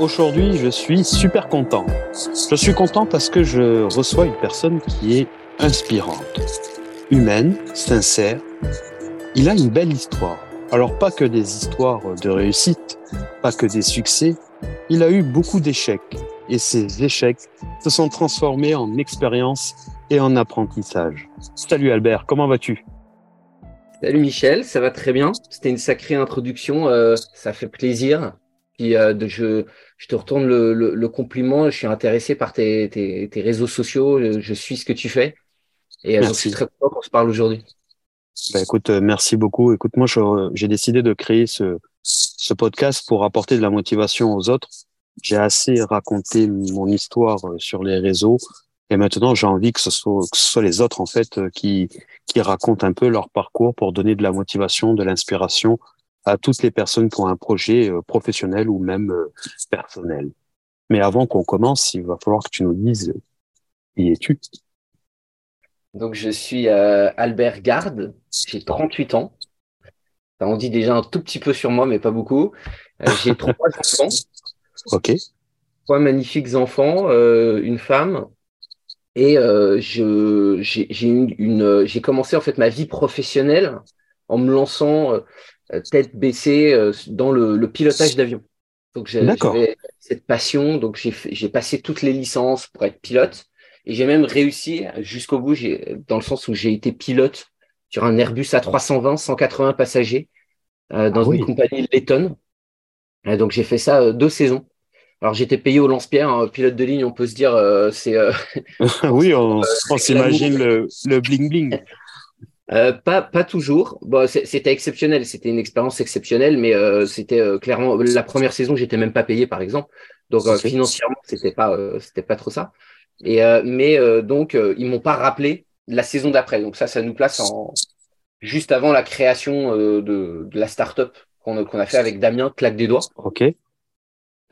Aujourd'hui, je suis super content. Je suis content parce que je reçois une personne qui est inspirante, humaine, sincère. Il a une belle histoire. Alors pas que des histoires de réussite, pas que des succès. Il a eu beaucoup d'échecs et ces échecs se sont transformés en expérience et en apprentissage. Salut Albert, comment vas-tu? Salut Michel, ça va très bien. C'était une sacrée introduction, euh, ça fait plaisir. Puis euh, de, je, je te retourne le, le, compliment. Je suis intéressé par tes, tes, tes, réseaux sociaux. Je suis ce que tu fais. Et euh, je suis très content qu'on se parle aujourd'hui. Bah, écoute, euh, merci beaucoup. Écoute, moi, j'ai décidé de créer ce, ce podcast pour apporter de la motivation aux autres. J'ai assez raconté mon histoire sur les réseaux. Et maintenant, j'ai envie que ce, soit, que ce soit les autres, en fait, qui, qui racontent un peu leur parcours pour donner de la motivation, de l'inspiration à toutes les personnes qui ont un projet euh, professionnel ou même euh, personnel. Mais avant qu'on commence, il va falloir que tu nous dises qui es-tu Donc je suis euh, Albert Garde, j'ai 38 ans. on dit déjà un tout petit peu sur moi, mais pas beaucoup. j'ai trois enfants. Ok. Trois magnifiques enfants, une femme. Et je j'ai une, une j'ai commencé en fait ma vie professionnelle en me lançant tête baissée euh, dans le, le pilotage d'avion. Donc j'avais cette passion, donc j'ai passé toutes les licences pour être pilote et j'ai même réussi jusqu'au bout, dans le sens où j'ai été pilote sur un Airbus A320, 180 passagers, euh, dans ah une compagnie Letton. Euh, donc j'ai fait ça euh, deux saisons. Alors j'étais payé au lance-pierre, hein, pilote de ligne, on peut se dire, c'est. oui, on, on s'imagine le, le bling bling. Euh, pas, pas toujours. Bon, c'était exceptionnel, c'était une expérience exceptionnelle, mais euh, c'était euh, clairement la première saison, j'étais même pas payé, par exemple. Donc financièrement, c'était pas, c'était pas trop ça. Et mais donc ils m'ont pas rappelé la saison d'après. Donc ça, ça nous place en juste avant la création de, de, la startup qu'on qu'on a fait avec Damien, claque des doigts. Ok.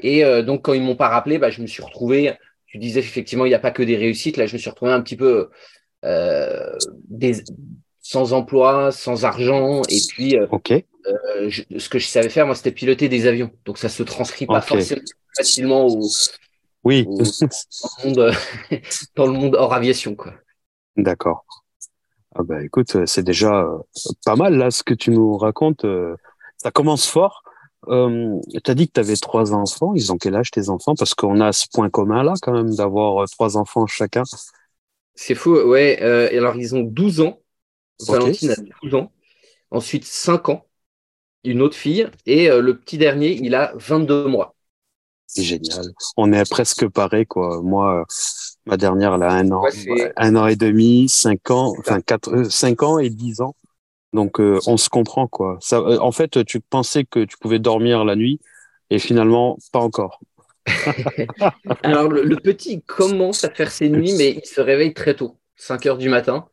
Et donc quand ils m'ont pas rappelé, bah, je me suis retrouvé. Tu disais effectivement, il n'y a pas que des réussites. Là, je me suis retrouvé un petit peu des sans emploi, sans argent, et puis euh, euh, ce que je savais faire, moi, c'était piloter des avions. Donc ça se transcrit pas forcément facilement au, oui. dans, le monde, hors aviation, quoi. D'accord. Ah bah écoute, c'est déjà euh, pas mal là ce que tu nous racontes. Ça commence fort. Euh, tu as dit que tu avais trois enfants. Ils ont quel âge tes enfants? Parce qu'on a ce point commun là quand même d'avoir trois enfants chacun. C'est fou, ouais. alors ils ont 12 ans Valentine a 12 ans. Ensuite, 5 ans, une autre fille. Et euh, le petit dernier, il a 22 mois. C'est génial. On est presque pareil, quoi. Moi, ma dernière, elle a un an, un an et demi, 5 ans, enfin 4, 5 euh, ans et 10 ans. Donc, euh, on se comprend, quoi. Ça, en fait, tu pensais que tu pouvais dormir la nuit et finalement, pas encore. Alors, le, le, petit commence à faire ses nuits, mais il se réveille très tôt, 5 heures du matin.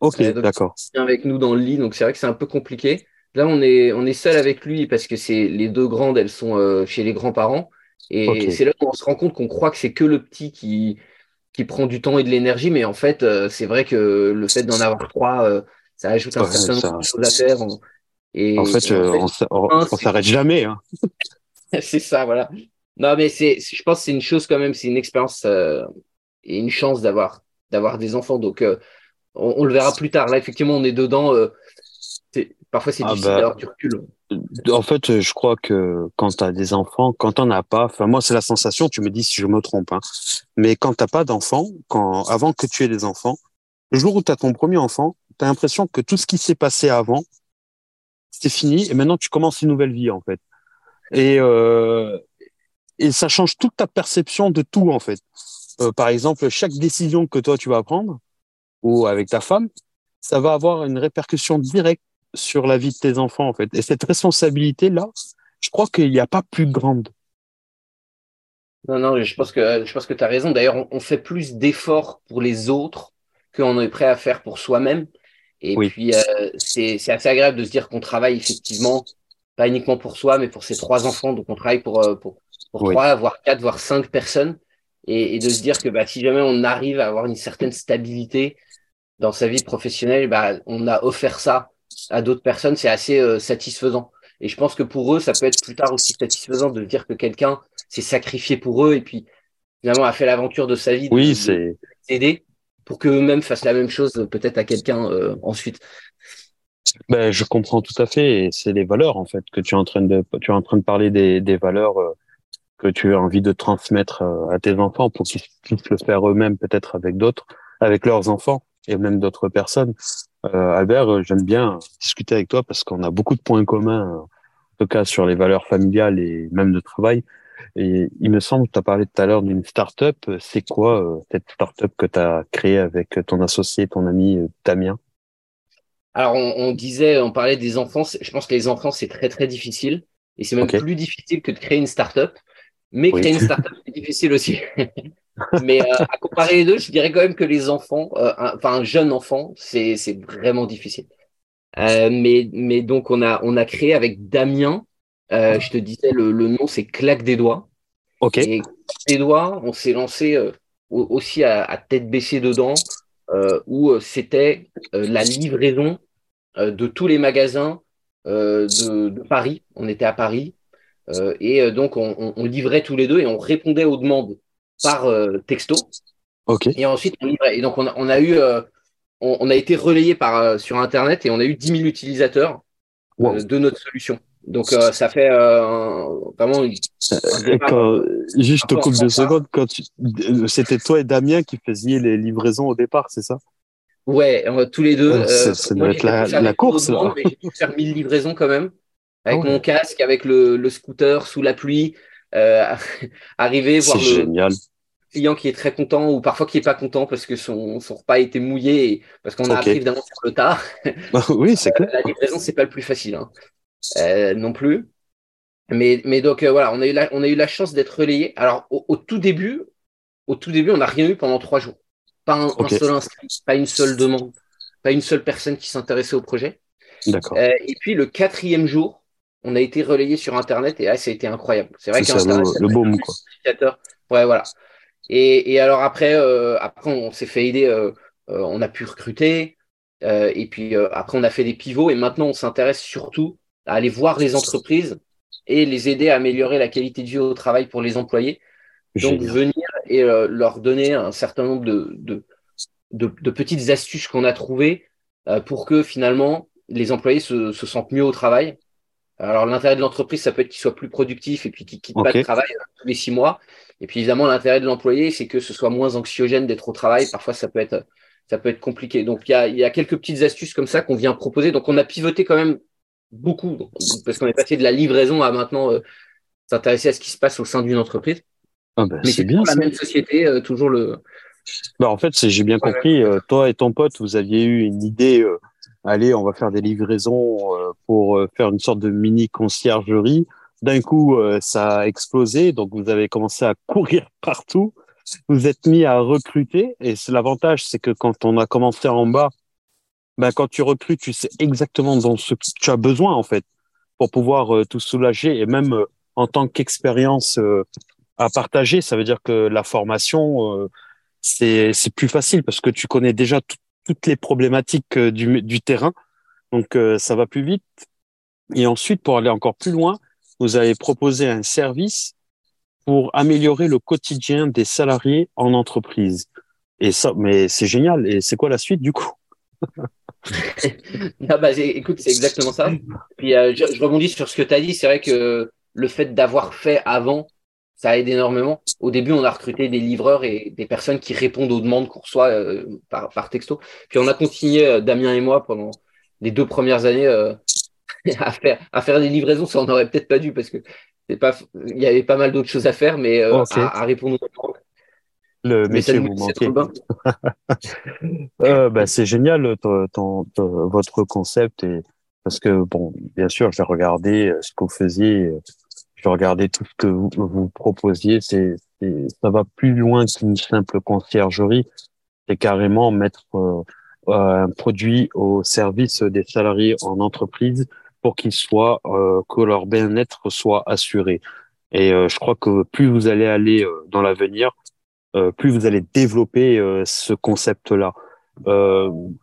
Ok, d'accord. Avec nous dans le lit, donc c'est vrai que c'est un peu compliqué. Là, on est, on est seul avec lui parce que c'est les deux grandes, elles sont euh, chez les grands-parents. Et c'est là où on se rend compte qu'on croit que c'est que le petit qui, qui prend du temps et de l'énergie, mais en fait, euh, c'est vrai que le fait d'en avoir trois, euh, ça ajoute un certain nombre de choses à faire. Et, en fait, on, s'arrête jamais. Hein. c'est ça, voilà. Non, mais c'est, je pense que c'est une chose quand même, c'est une expérience et une chance d'avoir d'avoir des enfants. Donc, on, le verra plus tard. Là, effectivement, on est dedans. Euh, parfois, c'est ah difficile bah, d'avoir du recul. En fait, je crois que quand tu as des enfants, quand on n'a pas, enfin moi c'est la sensation, tu me dis si je me trompe, hein, mais quand tu n'as pas d'enfants, quand avant que tu aies des enfants, le jour où tu as ton premier enfant, tu as l'impression que tout ce qui s'est passé avant, c'est fini et maintenant tu commences une nouvelle vie en fait. Et, euh, et ça change toute ta perception de tout en fait. Euh, par exemple, chaque décision que toi tu vas prendre, ou avec ta femme, ça va avoir une répercussion directe sur la vie de tes enfants, en fait. Et cette responsabilité-là, je crois qu'il n'y a pas plus grande. Non, non, je pense que, je pense que tu as raison. D'ailleurs, on, fait plus d'efforts pour les autres qu'on est prêt à faire pour soi-même. Et puis, euh, c'est assez agréable de se dire qu'on travaille effectivement, pas uniquement pour soi, mais pour ses trois enfants. Donc, on travaille pour, euh, pour, pour trois, voire quatre, voire cinq personnes. Et, et de se dire que bah, si jamais on arrive à avoir une certaine stabilité, dans sa vie professionnelle, bah, on a offert ça à d'autres personnes, c'est assez satisfaisant. Et je pense que pour eux, ça peut être plus tard aussi satisfaisant de dire que quelqu'un s'est sacrifié pour eux et puis finalement a fait l'aventure de sa vie. Oui, c'est aider pour qu'eux-mêmes fassent la même chose peut-être à quelqu'un ensuite. Ben, je comprends tout à fait. Et c'est les valeurs, en fait, que tu es en train de, tu es en train de parler des, des valeurs euh, que tu as envie de transmettre euh, à tes enfants pour qu'ils puissent le faire eux-mêmes, peut-être avec d'autres, avec leurs enfants et même d'autres personnes. Euh, Albert, j'aime bien discuter avec toi parce qu'on a beaucoup de points communs, en tout cas sur les valeurs familiales et même de travail. Et il me semble que tu as parlé tout à l'heure d'une start-up. C'est quoi cette start-up que tu as créée avec ton associé, ton ami Damien? Alors, on, disait, on parlait des enfants. Je pense que les enfants, c'est très, très difficile. Et c'est même plus difficile que de créer une start-up. Mais créer une start-up, c'est difficile aussi. mais euh, à comparer les deux, je dirais quand même que les enfants, euh, enfin, un jeune enfant, c'est vraiment difficile. Euh, mais, mais donc, on a, on a créé avec Damien, je te disais, le, le nom, c'est Claque des doigts. OK. Et des doigts, on s'est lancé aussi à, à, tête baissée dedans, où c'était la livraison de tous les magasins de, Paris. On était à Paris. Euh, et donc, on, livrait tous les deux et on répondait aux demandes par texto. OK. Et ensuite, on livrait. Et donc, on a, eu, on, a été relayé par, sur Internet et on a eu 10 000 utilisateurs de notre solution. Donc, ça fait vraiment juste, je te coupe deux secondes. Quand c'était toi et Damien qui faisiez les livraisons au départ, c'est ça? Ouais, tous les deux. ça, euh, doit être la, course. J'ai dû faire 1000 livraisons quand même, avec ah mon casque, avec le, le, scooter sous la pluie, euh, arriver, voir le génial. client qui est très content ou parfois qui est pas content parce que son, son repas a été mouillé et parce qu'on a appris évidemment sur le tard. Bah oui, c'est clair. la livraison, c'est pas le plus facile hein. euh, non plus. Mais, mais donc euh, voilà, on a eu la, on a eu la chance d'être relayé. Alors au, au, tout début, au tout début, on n'a rien eu pendant trois jours. Pas un, seul inscrit, pas une seule demande, pas une seule personne qui s'intéressait au projet. D'accord. Euh, et puis le quatrième jour, on a été relayé sur Internet et là, ça a été incroyable. C'est vrai qu'Internet, le, le beau quoi. Ouais, voilà. Et, et alors après, euh, après on s'est fait aider, euh, euh on a pu recruter, et puis après on a fait des pivots et maintenant on s'intéresse surtout à aller voir les entreprises et les aider à améliorer la qualité de vie au travail pour les employés. Donc venir et leur donner un certain nombre de, de, de, petites astuces qu'on a trouvées pour que finalement les employés se, se sentent mieux au travail. Alors l'intérêt de l'entreprise, ça peut être qu'ils soient plus productifs et puis qu'ils quittent pas de travail euh, tous les six mois. Et puis évidemment, l'intérêt de l'employé, c'est que ce soit moins anxiogène d'être au travail. Parfois, ça peut être, ça peut être compliqué. Donc il y a, y a quelques petites astuces comme ça qu'on vient proposer. Donc on a pivoté quand même beaucoup parce qu'on est passé de la livraison à maintenant s'intéresser à ce qui se passe au sein d'une entreprise. Ah bah, Mais c'est bien la même société, euh, toujours le. Bah, en fait, j'ai bien compris. Euh, toi et ton pote, vous aviez eu une idée. Euh, allez, on va faire des livraisons pour faire une sorte de mini conciergerie. D'un coup, ça a explosé, donc vous avez commencé à courir partout. Vous êtes mis à recruter, et l'avantage, c'est que quand on a commencé en bas, ben, quand tu recrutes, tu sais exactement dans ce que tu as besoin en fait pour pouvoir tout soulager et même en tant qu'expérience à partager. Ça veut dire que la formation, euh, c'est plus facile parce que tu connais déjà toutes les problématiques euh, du, du terrain. Donc, euh, ça va plus vite. Et ensuite, pour aller encore plus loin, vous avez proposé un service pour améliorer le quotidien des salariés en entreprise. Et ça, mais c'est génial. Et c'est quoi la suite du coup? Ah bah, écoute, c'est exactement ça. Puis je, je, rebondis sur ce que tu as dit. C'est vrai que le fait d'avoir fait avant ça aide énormément. Au début, on a recruté des livreurs et des personnes qui répondent aux demandes qu'on reçoit euh, par, par, texto. Puis on a continué, euh, Damien et moi, pendant les deux premières années, euh, à, faire, à faire des livraisons. Ça, on n'aurait peut-être pas dû parce que pas, il y avait pas mal d'autres choses à faire, mais à, à, répondre aux demandes. Le métier vous manquait. bah, c'est génial ton, votre concept et parce que bon, bien sûr, j'ai regardé ce que vous faisiez je regardais tout ce que vous, vous proposiez, c'est, ça va plus loin qu'une simple conciergerie. C'est carrément mettre euh, un produit au service des salariés en entreprise pour qu'ils soient, euh, que leur bien-être soit assuré. Et euh, je crois que plus vous allez aller dans l'avenir, plus vous allez développer ce concept-là.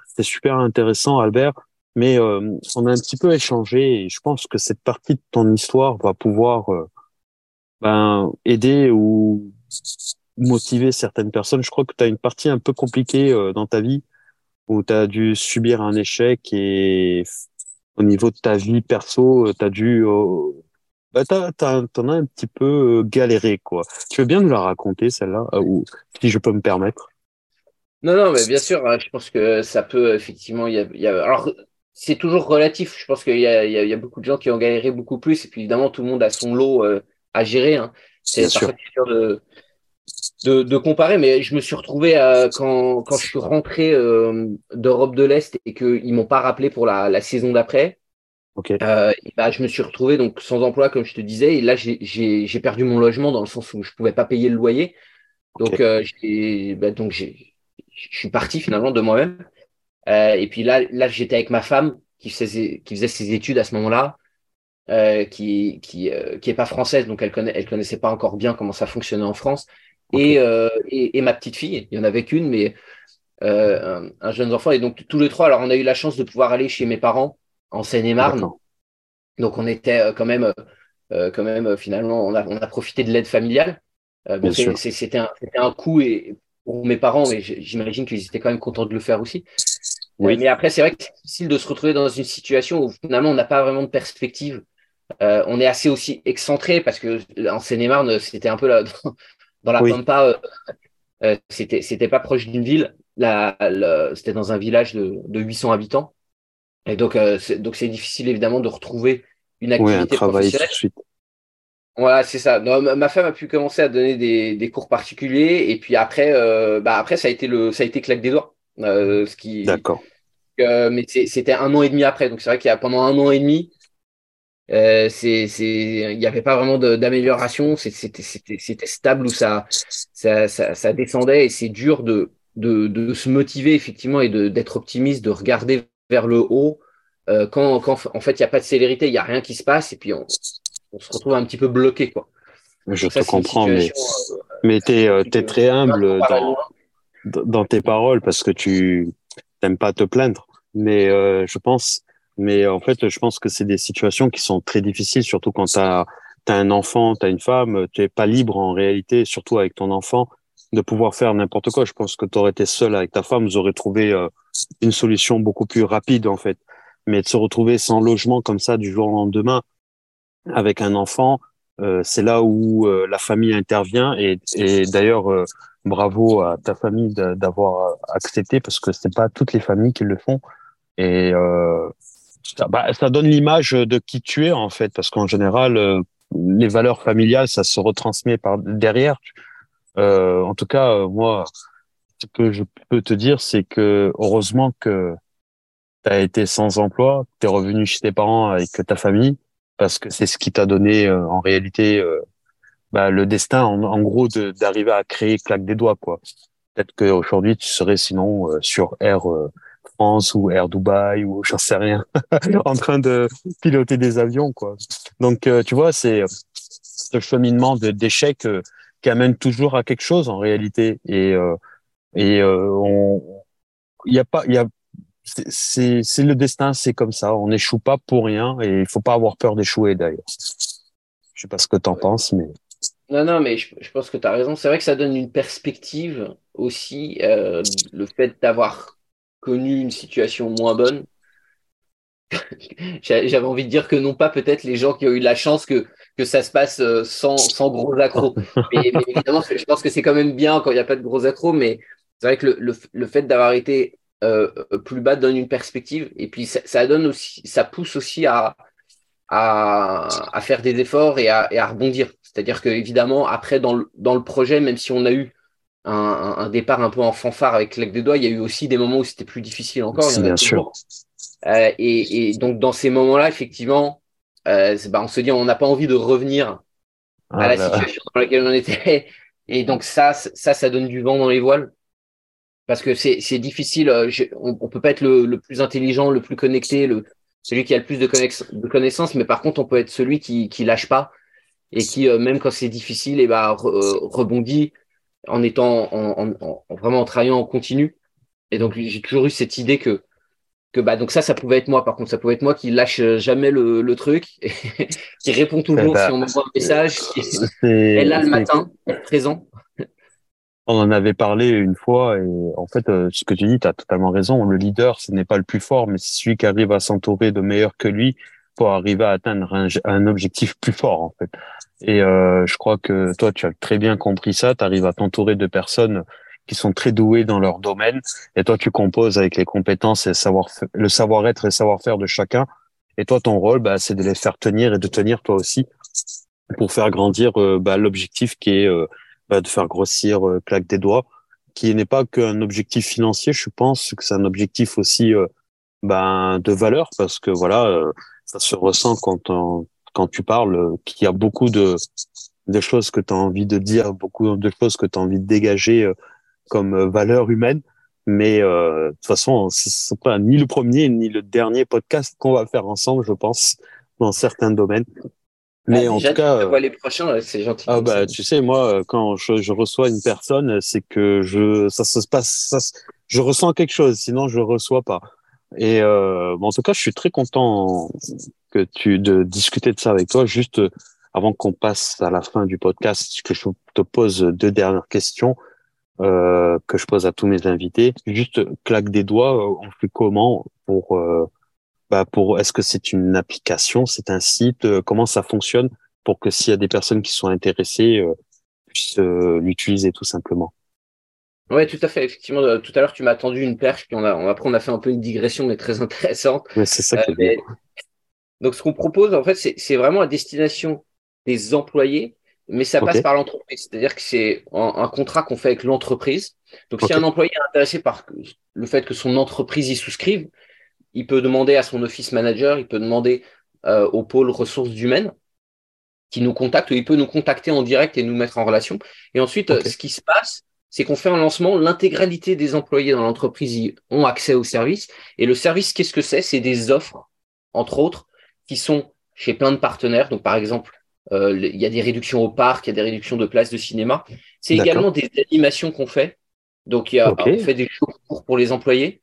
c'est super intéressant, Albert. Mais euh, on a un petit peu échangé et je pense que cette partie de ton histoire va pouvoir euh, ben, aider ou motiver certaines personnes. Je crois que tu as une partie un peu compliquée euh, dans ta vie où tu as dû subir un échec et au niveau de ta vie perso, tu as dû... bah, t'en as un petit peu galéré, quoi. Tu veux bien nous la raconter, celle-là, ou si je peux me permettre? Non, non, mais bien sûr, hein, je pense que ça peut effectivement. Y a, y a... Alors, c'est toujours relatif. Je pense qu'il y a, il y, a, beaucoup de gens qui ont galéré beaucoup plus. Et puis évidemment, tout le monde a son lot euh, à gérer. Hein. C'est parfois sûr de, de, de, comparer. Mais je me suis retrouvé euh, quand, quand je suis rentré euh, d'Europe de l'Est et qu'ils m'ont pas rappelé pour la, la saison d'après. Okay. bah, je me suis retrouvé donc sans emploi, comme je te disais. Et là, j'ai perdu mon logement dans le sens où je pouvais pas payer le loyer. Donc, j'ai bah, donc j'ai je suis parti finalement de moi-même. Euh, et puis là, là j'étais avec ma femme qui faisait, qui faisait ses études à ce moment-là, euh, qui qui euh, qui est pas française, donc elle connaît, elle connaissait pas encore bien comment ça fonctionnait en France. Et, et, et ma petite fille, il y en avait qu'une, mais un, un, jeune enfant. Et donc tous les trois, alors on a eu la chance de pouvoir aller chez mes parents en Seine-et-Marne. Donc on était quand même, quand même finalement, on a on a profité de l'aide familiale. bon, c'était un, un coup et pour mes parents, mais j'imagine qu'ils étaient quand même contents de le faire aussi. Oui. mais après, c'est vrai que c'est difficile de se retrouver dans une situation où finalement on n'a pas vraiment de perspective. Euh, on est assez aussi excentré parce que en Seine-et-Marne, c'était un peu là, dans, dans la oui. pampa, euh, euh, c'était c'était pas proche d'une ville. La, la c'était dans un village de, de 800 habitants. Et donc euh, donc c'est difficile évidemment de retrouver une activité oui, un travail professionnelle. Tout de suite. Voilà, c'est ça. Non, ma femme a pu commencer à donner des, des cours particuliers et puis après, euh, bah après ça a été le, ça a été claque des doigts. Euh, ce qui. D'accord. Euh, mais c'était un an et demi après, donc c'est vrai qu'il y a pendant un an et demi, euh, c'est, il n'y avait pas vraiment d'amélioration. C'était, stable où ça, ça, ça, ça descendait et c'est dur de, de, de se motiver effectivement et d'être optimiste, de regarder vers le haut. Euh, quand, quand en fait il n'y a pas de célérité, il n'y a rien qui se passe et puis on, on se retrouve un petit peu bloqué. Quoi. Je Donc te comprends, mais, euh, mais tu es, es, très humble dans, dans, tes paroles parce que tu n'aimes pas te plaindre. Mais euh, je pense, mais en fait, je pense que c'est des situations qui sont très difficiles, surtout quand tu as, un enfant, tu as une femme, tu n'es pas libre en réalité, surtout avec ton enfant, de pouvoir faire n'importe quoi. Je pense que tu aurais été seul avec ta femme, vous aurez trouvé euh, une solution beaucoup plus rapide en fait. Mais de se retrouver sans logement comme ça du jour au lendemain, avec un enfant, euh, c'est là où euh, la famille intervient. Et, et d'ailleurs, euh, bravo à ta famille d'avoir accepté parce que c'est pas toutes les familles qui le font. Et ça, bah, ça, donne l'image de qui tu es en fait, parce qu'en général, les valeurs familiales, ça se retransmet par derrière. en tout cas, moi, ce que je peux te dire, c'est que heureusement que tu as été sans emploi, tu es revenu chez tes parents avec ta famille parce que c'est ce qui t'a donné euh, en réalité euh, bah, le destin, en, en gros, d'arriver à créer claque des doigts, quoi. Peut-être qu'aujourd'hui, tu serais sinon euh, sur Air France ou Air Dubaï ou j'en sais rien, en train de piloter des avions, quoi. Donc, tu vois, c'est ce cheminement d'échecs qui amène toujours à quelque chose en réalité. Et, et on, il y a pas, il y a c'est le destin, c'est comme ça. On n'échoue pas pour rien et il faut pas avoir peur d'échouer d'ailleurs. Je sais pas ce que tu en penses, mais. Non, non, mais je, pense que tu as raison. C'est vrai que ça donne une perspective aussi, euh, le fait d'avoir connu une situation moins bonne. J'avais envie de dire que non pas peut-être les gens qui ont eu la chance que, ça se passe euh, sans, gros accros. Mais, évidemment, je pense que c'est quand même bien quand il n'y a pas de gros accros, mais c'est vrai que le, fait d'avoir été euh, plus bas donne une perspective et puis ça, donne aussi, ça pousse aussi à, à, à faire des efforts et à, et à rebondir. C'est-à-dire que évidemment après dans le, dans le projet, même si on a eu un, un, départ un peu en fanfare avec claque des doigts, il y a eu aussi des moments où c'était plus difficile encore. Il y en a bien sûr. Euh, et, et, donc dans ces moments-là, effectivement, euh, bah, on se dit on n'a pas envie de revenir ah à la là. situation dans laquelle on était. Et donc ça, ça, ça donne du vent dans les voiles parce que c'est difficile. Euh, on, on peut pas être le, le, plus intelligent, le plus connecté, le, celui qui a le plus de, de connaissances, mais par contre, on peut être celui qui, qui lâche pas et qui, euh, même quand c'est difficile, et eh bah, ben, re, euh, rebondit en étant en, en, en, vraiment en travaillant en continu. Et donc, j'ai toujours eu cette idée que que bah donc ça ça pouvait être moi. Par contre ça pouvait être moi qui lâche jamais le, le truc qui répond toujours bah, si on m'envoie un message elle là le matin présent on en avait parlé une fois et en fait euh, ce que tu dis tu as totalement raison le leader ce n'est pas le plus fort mais c'est celui qui arrive à s'entourer de meilleurs que lui pour arriver à atteindre un, un objectif plus fort en fait et euh, je crois que toi tu as très bien compris ça tu arrives à t'entourer de personnes qui sont très doués dans leur domaine. Et toi, tu composes avec les compétences et savoir, le savoir-être et savoir-faire de chacun. Et toi, ton rôle, bah, c'est de les faire tenir et de tenir toi aussi pour faire grandir euh, bah, l'objectif qui est euh, de faire grossir euh, claque des doigts, qui n'est pas qu'un objectif financier. Je pense que c'est un objectif aussi bah, de valeur parce que voilà, ça se ressent quand quand tu parles qu'il y a beaucoup de de choses que tu as envie de dire, beaucoup de choses que tu as envie de dégager comme euh, valeur humaine. Mais euh, de toute façon, ce n'est pas ni le premier ni le dernier podcast qu'on va faire ensemble, je pense, dans certains domaines. Mais en tout cas, vois les prochains, c'est gentil. Ah bah, tu sais, moi, quand je, je reçois une personne, c'est que je, ça se passe, ça, je ressens quelque chose, sinon je reçois pas. Et euh, bon, en tout cas, je suis très content que tu de discuter de ça avec toi. Juste avant qu'on passe à la fin du podcast, que je te pose deux dernières questions. Euh, que je pose à tous mes invités. Juste claque des doigts, euh, on fait comment pour euh, bah pour est-ce que c'est une application, c'est un site, comment ça fonctionne pour que s'il y a des personnes qui sont intéressées puissent l'utiliser tout simplement? Ouais, tout à fait. Effectivement, tout à l'heure tu m'as tendu une perche, puis on a, après on a fait un peu une digression, mais très intéressante. Ouais, c'est ça qui est bien. Donc ce qu'on propose en fait, c'est vraiment à destination des employés mais ça passe par l'entreprise. C'est-à-dire que c'est un, contrat qu'on fait avec l'entreprise. Donc, si un employé est intéressé par le fait que son entreprise y souscrive, il peut demander à son office manager, il peut demander euh, au pôle ressources humaines qui nous contacte, ou il peut nous contacter en direct et nous mettre en relation. Et ensuite, ce qui se passe, c'est qu'on fait un lancement, l'intégralité des employés dans l'entreprise ont accès au service. Et le service, qu'est-ce que c'est? C'est des offres, entre autres, qui sont chez plein de partenaires. Donc, par exemple, euh, il y a des réductions au parc, il y a des réductions de places de cinéma. C'est également des animations qu'on fait. Donc, il y a, on fait des shows pour les employés.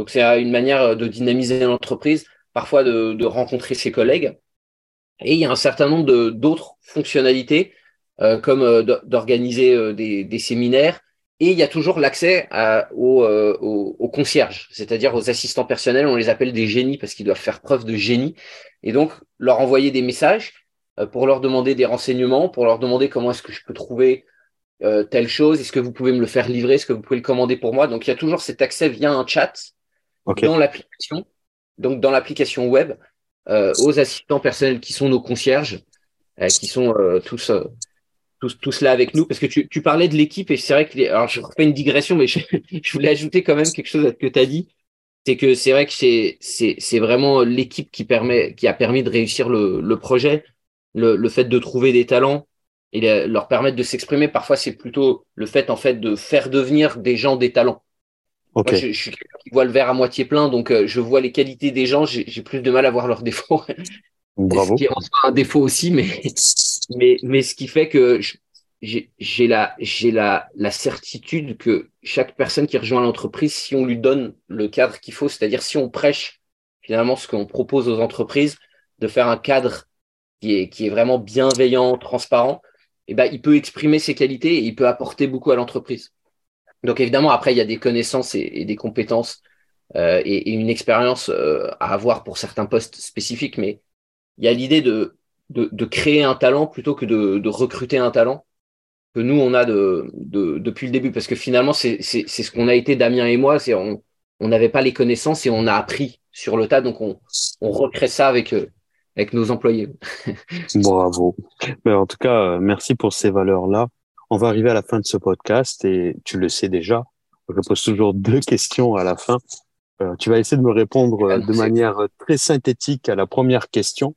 Donc, c'est une manière de dynamiser l'entreprise, parfois de, rencontrer ses collègues. Et il y a un certain nombre d'autres fonctionnalités, euh, comme euh, d'organiser des, séminaires. Et il y a toujours l'accès aux, concierges, c'est-à-dire aux assistants personnels. On les appelle des génies parce qu'ils doivent faire preuve de génie. Et donc, leur envoyer des messages euh, pour leur demander des renseignements, pour leur demander comment est-ce que je peux trouver euh, telle chose, est-ce que vous pouvez me le faire livrer, est-ce que vous pouvez le commander pour moi? Donc il y a toujours cet accès via un chat dans l'application, donc dans l'application web, euh, aux assistants personnels qui sont nos concierges, qui sont tous, tous, tous là avec nous. Parce que tu, tu parlais de l'équipe et c'est vrai que, alors je refais une digression, mais je, je voulais ajouter quand même quelque chose à ce que tu as dit c'est que c'est vrai que c'est c'est vraiment l'équipe qui permet qui a permis de réussir le, le projet le, le, fait de trouver des talents et leur permettre de s'exprimer. Parfois, c'est plutôt le fait en fait de faire devenir des gens des talents. Okay. Moi, je, je, suis quelqu'un qui voit le verre à moitié plein, donc euh, je vois les qualités des gens. J'ai plus de mal à voir leurs défauts. Bravo. Ce qui est un défaut aussi, mais mais mais ce qui fait que j'ai la j'ai la la certitude que chaque personne qui rejoint l'entreprise, si on lui donne le cadre qu'il faut, c'est-à-dire si on prêche finalement ce qu'on propose aux entreprises, de faire un cadre qui est, qui est vraiment bienveillant, transparent, eh ben, il peut exprimer ses qualités et il peut apporter beaucoup à l'entreprise. Donc évidemment, après, il y a des connaissances et, des compétences euh, et, une expérience euh, à avoir pour certains postes spécifiques, mais il y a l'idée de, de, créer un talent plutôt que de, recruter un talent que nous, on a de, depuis le début. Parce que finalement, c'est ce qu'on a été, Damien et moi, c'est on n'avait pas les connaissances et on a appris sur le tas, donc on, on recrée ça avec, eux avec nos employés. Bravo. Mais en tout cas, euh, merci pour ces valeurs-là. On va arriver à la fin de ce podcast et tu le sais déjà. Je pose toujours deux questions à la fin. Euh, tu vas essayer de me répondre euh, de manière très synthétique à la première question.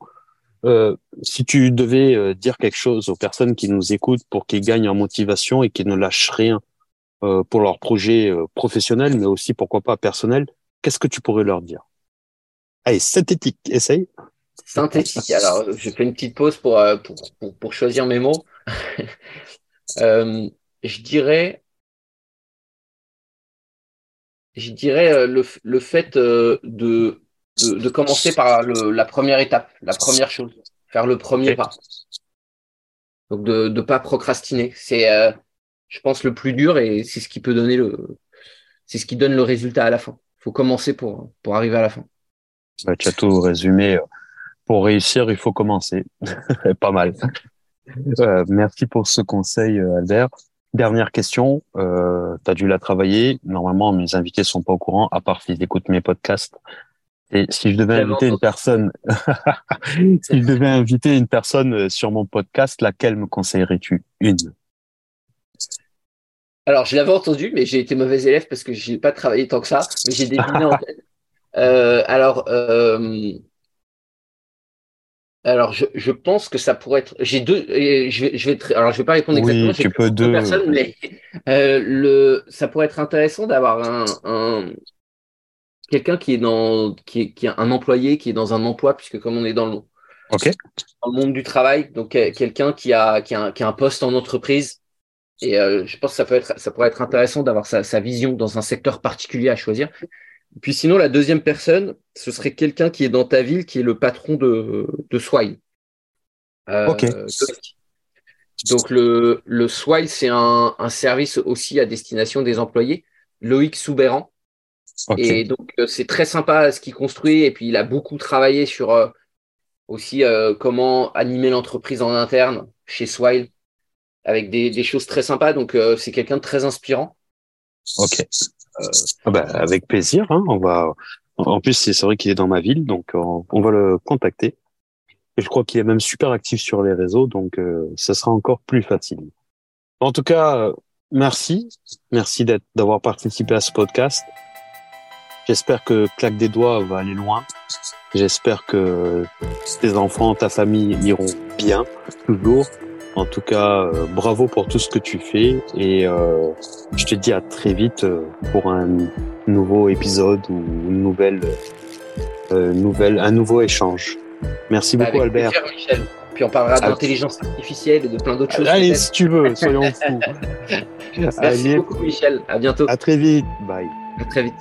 Euh, si tu devais euh, dire quelque chose aux personnes qui nous écoutent pour qu'ils gagnent en motivation et qu'ils ne lâchent rien euh, pour leur projet professionnel, mais aussi pourquoi pas personnel, qu'est-ce que tu pourrais leur dire? Allez, synthétique, essaye synthétique. Alors, je fais une petite pause pour, euh, pour, pour, pour choisir mes mots. euh, je dirais je dirais le, le fait de, de, commencer par la première étape, la première chose, faire le premier pas. Donc de ne pas procrastiner. C'est, je pense, le plus dur et c'est ce qui peut donner le, c'est ce qui donne le résultat à la fin. Il faut commencer pour, pour arriver à la fin. tu as tout résumé. Pour réussir, il faut commencer. Pas mal. Euh, merci pour ce conseil, euh, Albert. Dernière question. Euh, tu as dû la travailler. Normalement, mes invités sont pas au courant, à part s'ils écoutent mes podcasts. Et si je devais inviter une personne, si je devais inviter une personne sur mon podcast, laquelle me conseillerais-tu? Une. Alors, je l'avais entendu, mais j'ai été mauvais élève parce que j'ai pas travaillé tant que ça, mais j'ai deviné en tête. Euh, alors, euh, alors je, je, pense que ça pourrait être. J'ai deux. Je vais, je vais. Alors, je vais pas répondre exactement. Oui, tu peux deux. Personnes, mais euh, le. Ça pourrait être intéressant d'avoir un, un quelqu'un qui est dans qui est, qui est un employé qui est dans un emploi puisque comme on est dans le okay. dans le monde du travail, donc quelqu'un qui a qui a, qui a un poste en entreprise et euh, je pense que ça, peut être, ça pourrait être intéressant d'avoir sa, sa, vision dans un secteur particulier à choisir. Puis sinon, la deuxième personne, ce serait quelqu'un qui est dans ta ville, qui est le patron de, de Swile. Euh, ok. Donc le, le Swile, c'est un, un, service aussi à destination des employés. Loïc Soubéran. Okay. Et donc euh, c'est très sympa ce qu'il construit. Et puis il a beaucoup travaillé sur euh, aussi euh, comment animer l'entreprise en interne chez Swile avec des, des choses très sympas. Donc, euh, c'est quelqu'un de très inspirant. Ok. Euh, ah bah, avec plaisir. Hein, on va. En plus, c'est vrai qu'il est dans ma ville, donc on, on va le contacter. Et je crois qu'il est même super actif sur les réseaux, donc euh, ça sera encore plus facile. En tout cas, merci, merci d'avoir participé à ce podcast. J'espère que Claque des doigts va aller loin. J'espère que tes enfants, ta famille iront bien toujours en tout cas, euh, bravo pour tout ce que tu fais et euh, je te dis à très vite euh, pour un nouveau épisode ou une nouvelle, euh, nouvelle, un nouveau échange. Merci beaucoup, Avec Albert. Plaisir, Michel. Puis on parlera d'intelligence artificielle et de plein d'autres choses. Allez, si tu veux, soyons fous. Merci Allez. beaucoup, Michel. À bientôt. À très vite. Bye. À très vite.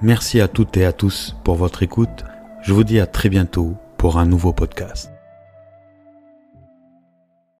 Merci à toutes et à tous pour votre écoute. Je vous dis à très bientôt pour un nouveau podcast.